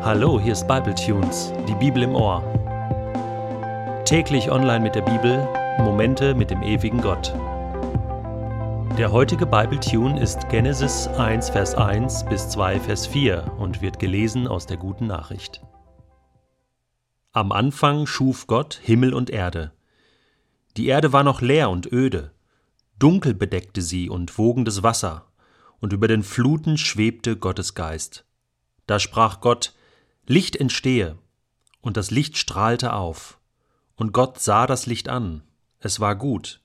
Hallo, hier ist Bible Tunes, die Bibel im Ohr. Täglich online mit der Bibel, Momente mit dem ewigen Gott. Der heutige Bible Tune ist Genesis 1 Vers 1 bis 2 Vers 4 und wird gelesen aus der guten Nachricht. Am Anfang schuf Gott Himmel und Erde. Die Erde war noch leer und öde, dunkel bedeckte sie und wogendes Wasser, und über den Fluten schwebte Gottes Geist. Da sprach Gott, Licht entstehe. Und das Licht strahlte auf. Und Gott sah das Licht an. Es war gut.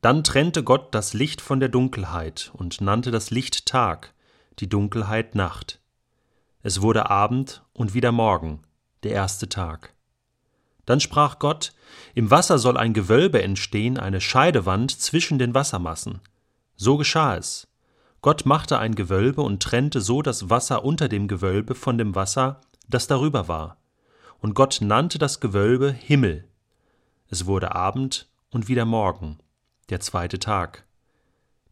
Dann trennte Gott das Licht von der Dunkelheit und nannte das Licht Tag, die Dunkelheit Nacht. Es wurde Abend und wieder Morgen, der erste Tag. Dann sprach Gott, im Wasser soll ein Gewölbe entstehen, eine Scheidewand zwischen den Wassermassen. So geschah es. Gott machte ein Gewölbe und trennte so das Wasser unter dem Gewölbe von dem Wasser, das darüber war. Und Gott nannte das Gewölbe Himmel. Es wurde Abend und wieder Morgen, der zweite Tag.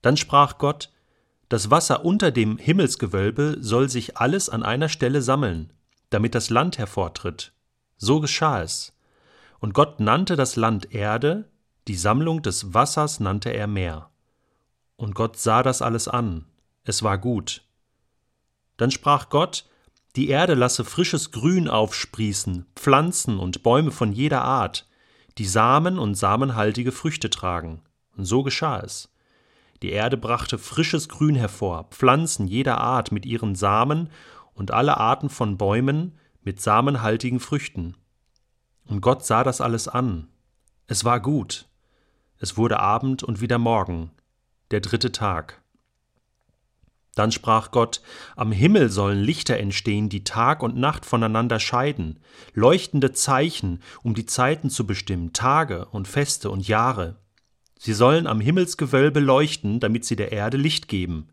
Dann sprach Gott, das Wasser unter dem Himmelsgewölbe soll sich alles an einer Stelle sammeln, damit das Land hervortritt. So geschah es. Und Gott nannte das Land Erde, die Sammlung des Wassers nannte er Meer. Und Gott sah das alles an, es war gut. Dann sprach Gott, die Erde lasse frisches Grün aufsprießen, Pflanzen und Bäume von jeder Art, die Samen und samenhaltige Früchte tragen. Und so geschah es. Die Erde brachte frisches Grün hervor, Pflanzen jeder Art mit ihren Samen und alle Arten von Bäumen mit samenhaltigen Früchten. Und Gott sah das alles an. Es war gut. Es wurde Abend und wieder Morgen, der dritte Tag. Dann sprach Gott, am Himmel sollen Lichter entstehen, die Tag und Nacht voneinander scheiden, leuchtende Zeichen, um die Zeiten zu bestimmen, Tage und Feste und Jahre. Sie sollen am Himmelsgewölbe leuchten, damit sie der Erde Licht geben.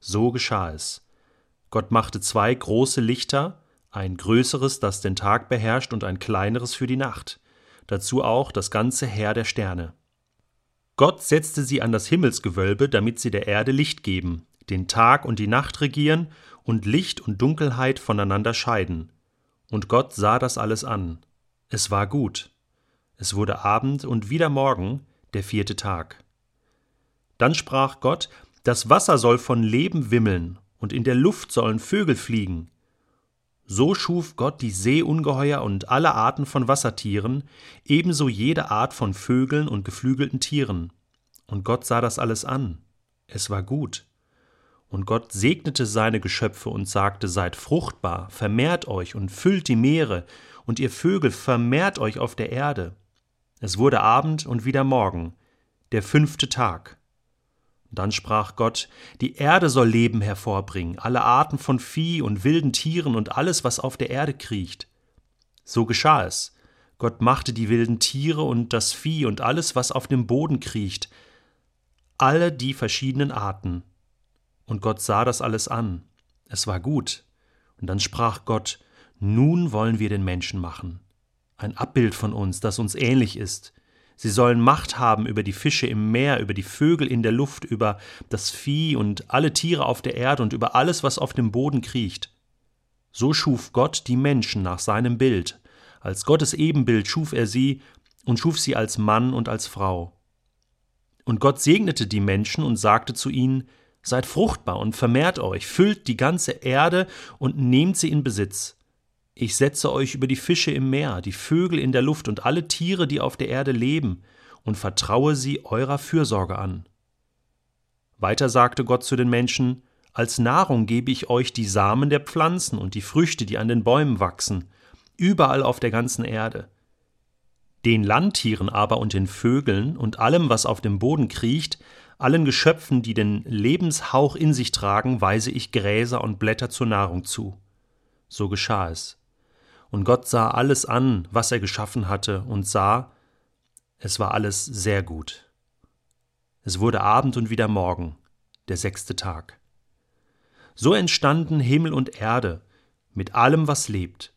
So geschah es. Gott machte zwei große Lichter, ein größeres, das den Tag beherrscht, und ein kleineres für die Nacht, dazu auch das ganze Heer der Sterne. Gott setzte sie an das Himmelsgewölbe, damit sie der Erde Licht geben, den Tag und die Nacht regieren und Licht und Dunkelheit voneinander scheiden. Und Gott sah das alles an. Es war gut. Es wurde Abend und wieder Morgen, der vierte Tag. Dann sprach Gott, das Wasser soll von Leben wimmeln, und in der Luft sollen Vögel fliegen. So schuf Gott die Seeungeheuer und alle Arten von Wassertieren, ebenso jede Art von Vögeln und geflügelten Tieren. Und Gott sah das alles an. Es war gut. Und Gott segnete seine Geschöpfe und sagte, Seid fruchtbar, vermehrt euch und füllt die Meere, und ihr Vögel vermehrt euch auf der Erde. Es wurde Abend und wieder Morgen, der fünfte Tag. Dann sprach Gott, die Erde soll Leben hervorbringen, alle Arten von Vieh und wilden Tieren und alles, was auf der Erde kriecht. So geschah es. Gott machte die wilden Tiere und das Vieh und alles, was auf dem Boden kriecht, alle die verschiedenen Arten, und Gott sah das alles an. Es war gut. Und dann sprach Gott, nun wollen wir den Menschen machen. Ein Abbild von uns, das uns ähnlich ist. Sie sollen Macht haben über die Fische im Meer, über die Vögel in der Luft, über das Vieh und alle Tiere auf der Erde und über alles, was auf dem Boden kriecht. So schuf Gott die Menschen nach seinem Bild. Als Gottes Ebenbild schuf er sie und schuf sie als Mann und als Frau. Und Gott segnete die Menschen und sagte zu ihnen, Seid fruchtbar und vermehrt euch, füllt die ganze Erde und nehmt sie in Besitz. Ich setze euch über die Fische im Meer, die Vögel in der Luft und alle Tiere, die auf der Erde leben, und vertraue sie eurer Fürsorge an. Weiter sagte Gott zu den Menschen, als Nahrung gebe ich euch die Samen der Pflanzen und die Früchte, die an den Bäumen wachsen, überall auf der ganzen Erde. Den Landtieren aber und den Vögeln und allem, was auf dem Boden kriecht, allen Geschöpfen, die den Lebenshauch in sich tragen, weise ich Gräser und Blätter zur Nahrung zu. So geschah es. Und Gott sah alles an, was er geschaffen hatte, und sah, es war alles sehr gut. Es wurde Abend und wieder Morgen, der sechste Tag. So entstanden Himmel und Erde mit allem, was lebt.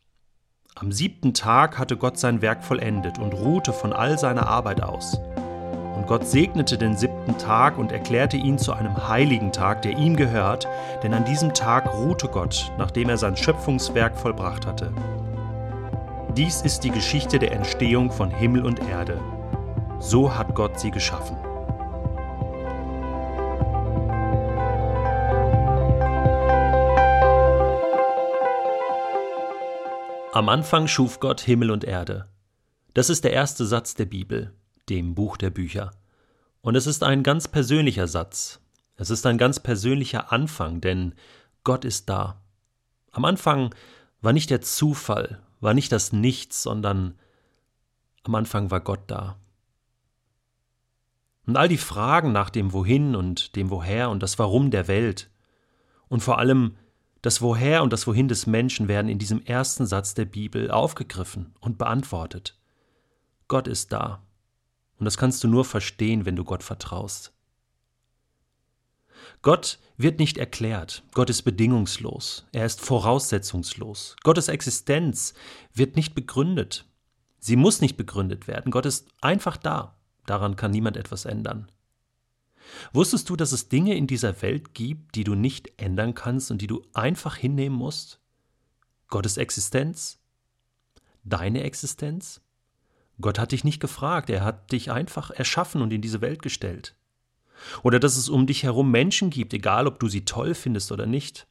Am siebten Tag hatte Gott sein Werk vollendet und ruhte von all seiner Arbeit aus. Und Gott segnete den siebten Tag und erklärte ihn zu einem heiligen Tag, der ihm gehört, denn an diesem Tag ruhte Gott, nachdem er sein Schöpfungswerk vollbracht hatte. Dies ist die Geschichte der Entstehung von Himmel und Erde. So hat Gott sie geschaffen. Am Anfang schuf Gott Himmel und Erde. Das ist der erste Satz der Bibel, dem Buch der Bücher. Und es ist ein ganz persönlicher Satz. Es ist ein ganz persönlicher Anfang, denn Gott ist da. Am Anfang war nicht der Zufall, war nicht das Nichts, sondern am Anfang war Gott da. Und all die Fragen nach dem Wohin und dem Woher und das Warum der Welt und vor allem das Woher und das Wohin des Menschen werden in diesem ersten Satz der Bibel aufgegriffen und beantwortet. Gott ist da. Und das kannst du nur verstehen, wenn du Gott vertraust. Gott wird nicht erklärt, Gott ist bedingungslos, er ist voraussetzungslos. Gottes Existenz wird nicht begründet, sie muss nicht begründet werden, Gott ist einfach da, daran kann niemand etwas ändern. Wusstest du, dass es Dinge in dieser Welt gibt, die du nicht ändern kannst und die du einfach hinnehmen musst? Gottes Existenz? Deine Existenz? Gott hat dich nicht gefragt, er hat dich einfach erschaffen und in diese Welt gestellt. Oder dass es um dich herum Menschen gibt, egal ob du sie toll findest oder nicht.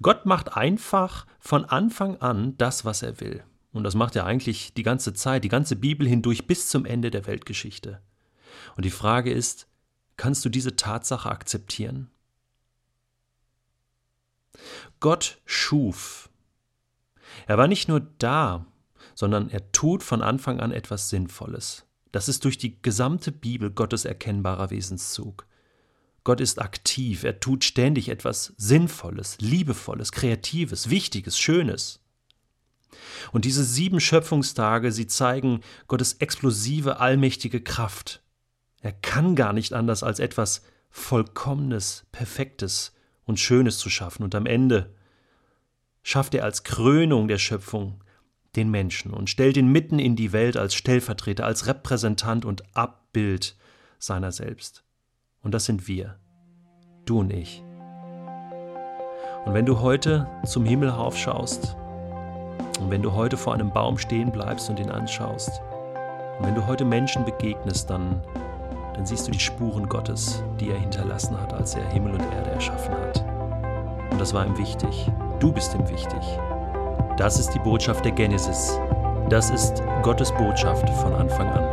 Gott macht einfach von Anfang an das, was er will. Und das macht er eigentlich die ganze Zeit, die ganze Bibel hindurch bis zum Ende der Weltgeschichte. Und die Frage ist, Kannst du diese Tatsache akzeptieren? Gott schuf. Er war nicht nur da, sondern er tut von Anfang an etwas Sinnvolles. Das ist durch die gesamte Bibel Gottes erkennbarer Wesenszug. Gott ist aktiv, er tut ständig etwas Sinnvolles, Liebevolles, Kreatives, Wichtiges, Schönes. Und diese sieben Schöpfungstage, sie zeigen Gottes explosive, allmächtige Kraft. Er kann gar nicht anders als etwas Vollkommenes, Perfektes und Schönes zu schaffen. Und am Ende schafft er als Krönung der Schöpfung den Menschen und stellt ihn mitten in die Welt als Stellvertreter, als Repräsentant und Abbild seiner selbst. Und das sind wir, du und ich. Und wenn du heute zum Himmel aufschaust und wenn du heute vor einem Baum stehen bleibst und ihn anschaust, und wenn du heute Menschen begegnest, dann dann siehst du die Spuren Gottes, die er hinterlassen hat, als er Himmel und Erde erschaffen hat. Und das war ihm wichtig. Du bist ihm wichtig. Das ist die Botschaft der Genesis. Das ist Gottes Botschaft von Anfang an.